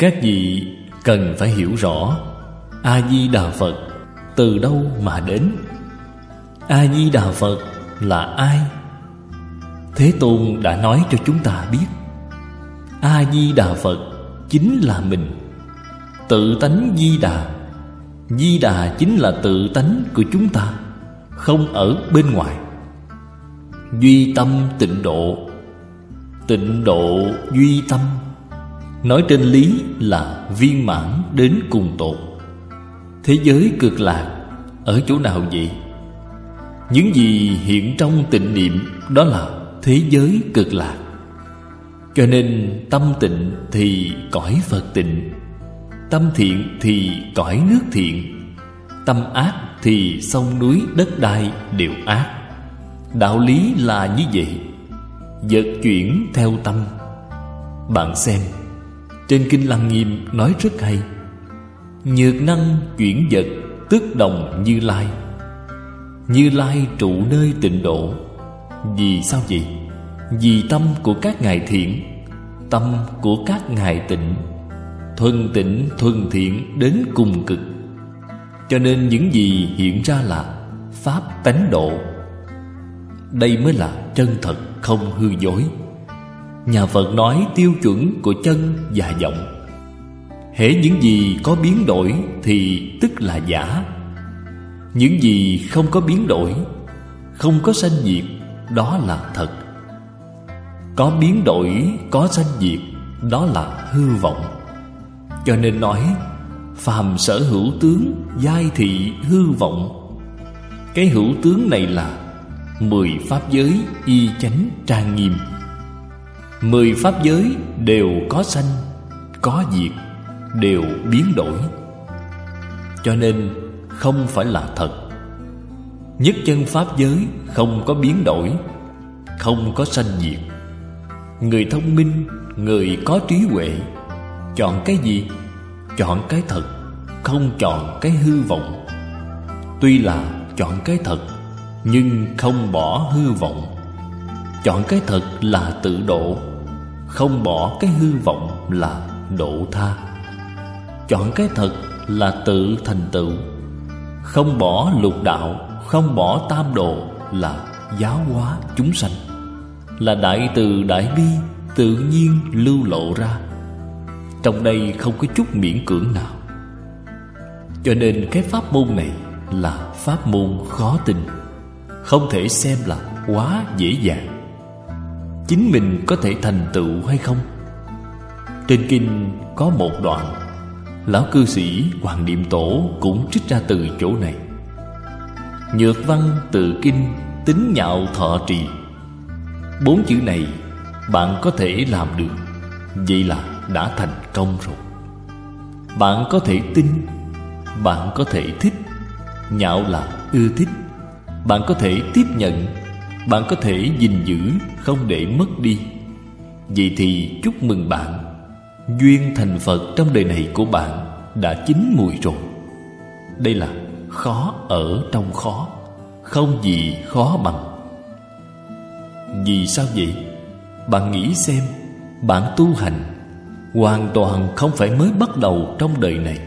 Các vị cần phải hiểu rõ A-di-đà Phật từ đâu mà đến. A-di-đà Phật là ai? Thế Tôn đã nói cho chúng ta biết A-di-đà Phật chính là mình. Tự tánh Di Đà. Di Đà chính là tự tánh của chúng ta, Không ở bên ngoài. Duy tâm tịnh độ. Tịnh độ duy tâm. Nói trên lý là viên mãn đến cùng tột. Thế giới cực lạc, Ở chỗ nào vậy? Những gì hiện trong tịnh niệm, Đó là thế giới cực lạc. Cho nên tâm tịnh thì cõi Phật tịnh, Tâm thiện thì cõi nước thiện, Tâm ác thì sông núi đất đai đều ác. Đạo lý là như vậy, Vật chuyển theo tâm. Bạn xem. Trên Kinh Lăng Nghiêm nói rất hay. Nhược năng chuyển vật Tức đồng như lai. Như lai trụ nơi tịnh độ. Vì sao vậy? Vì tâm của các ngài thiện, Tâm của các ngài tịnh. Thuần tịnh, thuần thiện đến cùng cực. Cho nên những gì hiện ra là Pháp tánh độ. Đây mới là chân thật không hư dối. Nhà Phật nói tiêu chuẩn của chân và vọng Hễ những gì có biến đổi thì tức là giả. Những gì không có biến đổi Không có sanh diệt Đó là thật. Có biến đổi, có sanh diệt Đó là hư vọng. Cho nên nói Phàm sở hữu tướng Giai thị hư vọng. Cái hữu tướng này là Mười pháp giới y chánh trang nghiêm. Mười pháp giới đều có sanh, Có diệt, Đều biến đổi. Cho nên không phải là thật. Nhất chân pháp giới không có biến đổi, Không có sanh diệt. Người thông minh, Người có trí huệ, Chọn cái gì? Chọn cái thật, Không chọn cái hư vọng. Tuy là chọn cái thật, Nhưng không bỏ hư vọng. Chọn cái thật là tự độ. Không bỏ cái hư vọng là độ tha. Chọn cái thật là tự thành tựu. Không bỏ lục đạo, Không bỏ tam độ là giáo hóa chúng sanh. Là đại từ đại bi Tự nhiên lưu lộ ra. Trong đây không có chút miễn cưỡng nào. Cho nên cái pháp môn này Là pháp môn khó tin, Không thể xem là quá dễ dàng. Chính mình có thể thành tựu hay không? Trên kinh có một đoạn, Lão cư sĩ Hoàng Niệm Tổ cũng trích ra từ chỗ này. Nhược văn tự kinh Tính nhạo thọ trì. Bốn chữ này bạn có thể làm được, Vậy là đã thành công rồi. Bạn có thể tin, Bạn có thể thích, Nhạo là ưa thích. Bạn có thể tiếp nhận bạn có thể gìn giữ, Không để mất đi. Vậy thì chúc mừng bạn. Duyên thành Phật trong đời này của bạn Đã chín mùi rồi. Đây là khó ở trong khó, Không gì khó bằng. Vì sao vậy? Bạn nghĩ xem, Bạn tu hành, Hoàn toàn không phải mới bắt đầu trong đời này.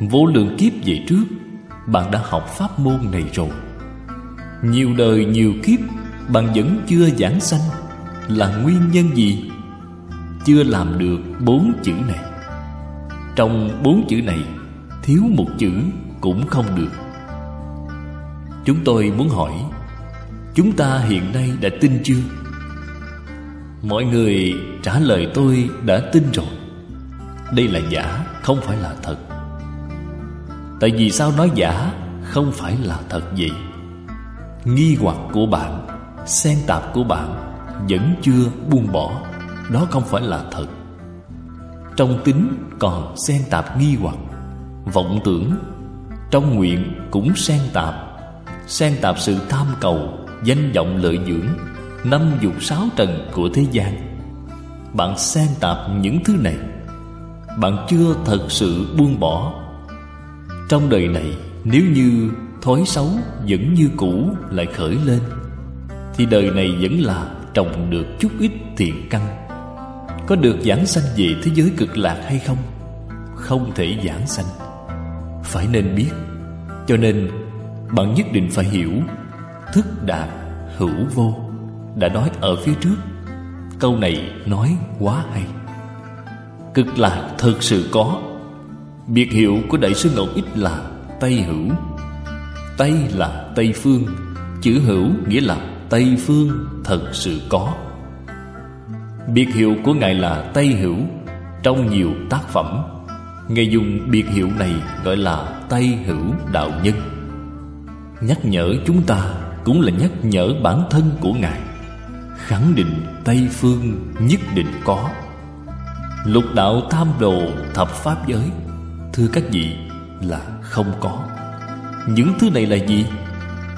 Vô lượng kiếp về trước, Bạn đã học pháp môn này rồi. Nhiều đời nhiều kiếp, Bạn vẫn chưa giảng sanh. Là nguyên nhân gì? Chưa làm được bốn chữ này. Trong bốn chữ này, Thiếu một chữ cũng không được. Chúng tôi muốn hỏi, Chúng ta hiện nay đã tin chưa? Mọi người trả lời tôi đã tin rồi. Đây là giả, Không phải là thật. Tại vì sao nói giả Không phải là thật vậy? Nghi hoặc của bạn, Xen tạp của bạn Vẫn chưa buông bỏ, Đó không phải là thật. Trong tính còn xen tạp nghi hoặc, Vọng tưởng, Trong nguyện cũng xen tạp. Xen tạp sự tham cầu, Danh vọng lợi dưỡng, năm dục sáu trần của thế gian. Bạn xen tạp những thứ này, bạn chưa thật sự buông bỏ. Trong đời này, nếu như thói xấu vẫn như cũ lại khởi lên. Thì đời này vẫn là trồng được chút ít thiện căn có được giảng sanh về thế giới cực lạc hay không? Không thể giảng sanh. Phải nên biết. Cho nên, bạn nhất định phải hiểu. Thức đạt hữu vô Đã nói ở phía trước. Câu này nói quá hay. Cực lạc thật sự có. Biệt hiệu của Đại sư Ngọc Ích là Tây Hữu. Tây là Tây Phương. Chữ hữu nghĩa là Tây Phương, thật sự có. Biệt hiệu của Ngài là Tây Hữu, Trong nhiều tác phẩm. Ngài dùng biệt hiệu này gọi là Tây Hữu Đạo Nhân. Nhắc nhở chúng ta cũng là nhắc nhở bản thân của Ngài. Khẳng định Tây Phương nhất định có. Lục đạo tam đồ thập pháp giới, Thưa các vị, là không có. Những thứ này là gì?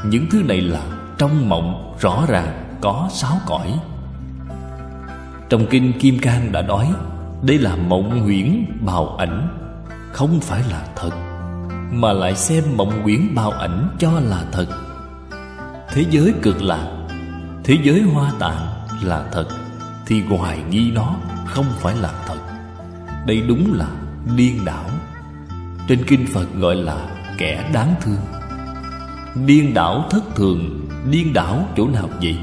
Những thứ này là trong mộng rõ ràng có sáu cõi. Trong kinh Kim Cang đã nói, Đây là mộng huyễn bào ảnh, Không phải là thật, Mà lại xem mộng huyễn bào ảnh cho là thật. Thế giới cực lạc Thế giới hoa tạng là thật, Thì hoài nghi nó không phải là thật. Đây đúng là điên đảo. Trên kinh Phật gọi là kẻ đáng thương. Điên đảo thất thường, Điên đảo chỗ nào vậy?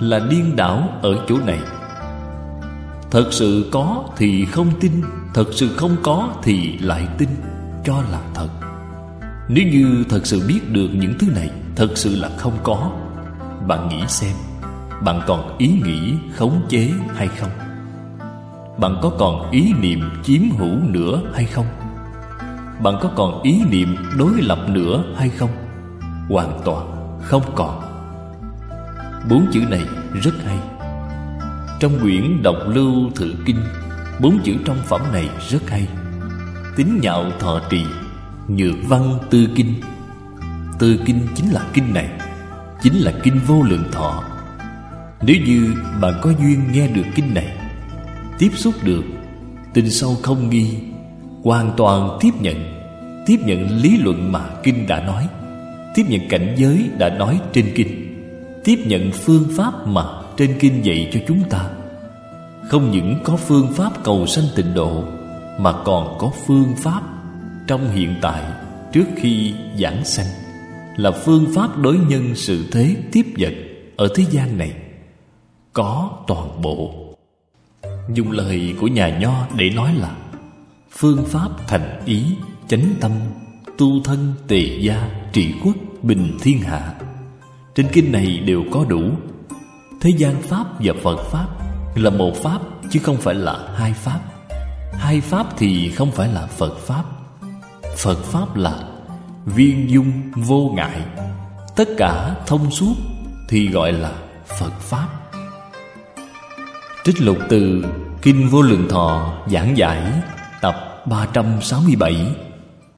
Là điên đảo ở chỗ này. Thật sự có thì không tin, Thật sự không có thì lại tin, Cho là thật. Nếu như thật sự biết được những thứ này, Thật sự là không có. Bạn nghĩ xem, Bạn còn ý nghĩ khống chế hay không? Bạn có còn ý niệm chiếm hữu nữa hay không? Bạn có còn ý niệm đối lập nữa hay không? Hoàn toàn không còn. Bốn chữ này rất hay. Trong quyển đọc lưu thử kinh, Bốn chữ trong phẩm này rất hay. Tính nhạo thọ trì, Nhược văn tư kinh. Tư kinh chính là kinh này, Chính là kinh vô lượng thọ. Nếu như bạn có duyên nghe được kinh này, Tiếp xúc được, Tin sâu không nghi Hoàn toàn tiếp nhận Tiếp nhận lý luận mà kinh đã nói, Tiếp nhận cảnh giới đã nói trên kinh, Tiếp nhận phương pháp mà trên kinh dạy cho chúng ta. Không những có phương pháp cầu sanh tịnh độ, Mà còn có phương pháp trong hiện tại trước khi giảng sanh, Là phương pháp đối nhân sự thế tiếp vật ở thế gian này. Có toàn bộ. Dùng lời của nhà Nho để nói là Phương pháp thành ý, chánh tâm, tu thân, tề gia, trị quốc, bình thiên hạ. Trên kinh này đều có đủ. Thế gian Pháp và Phật Pháp Là một Pháp chứ không phải là hai Pháp. Hai Pháp thì không phải là Phật Pháp. Phật Pháp là viên dung vô ngại. Tất cả thông suốt thì gọi là Phật Pháp. Trích lục từ Kinh Vô Lượng Thọ giảng giải tập 367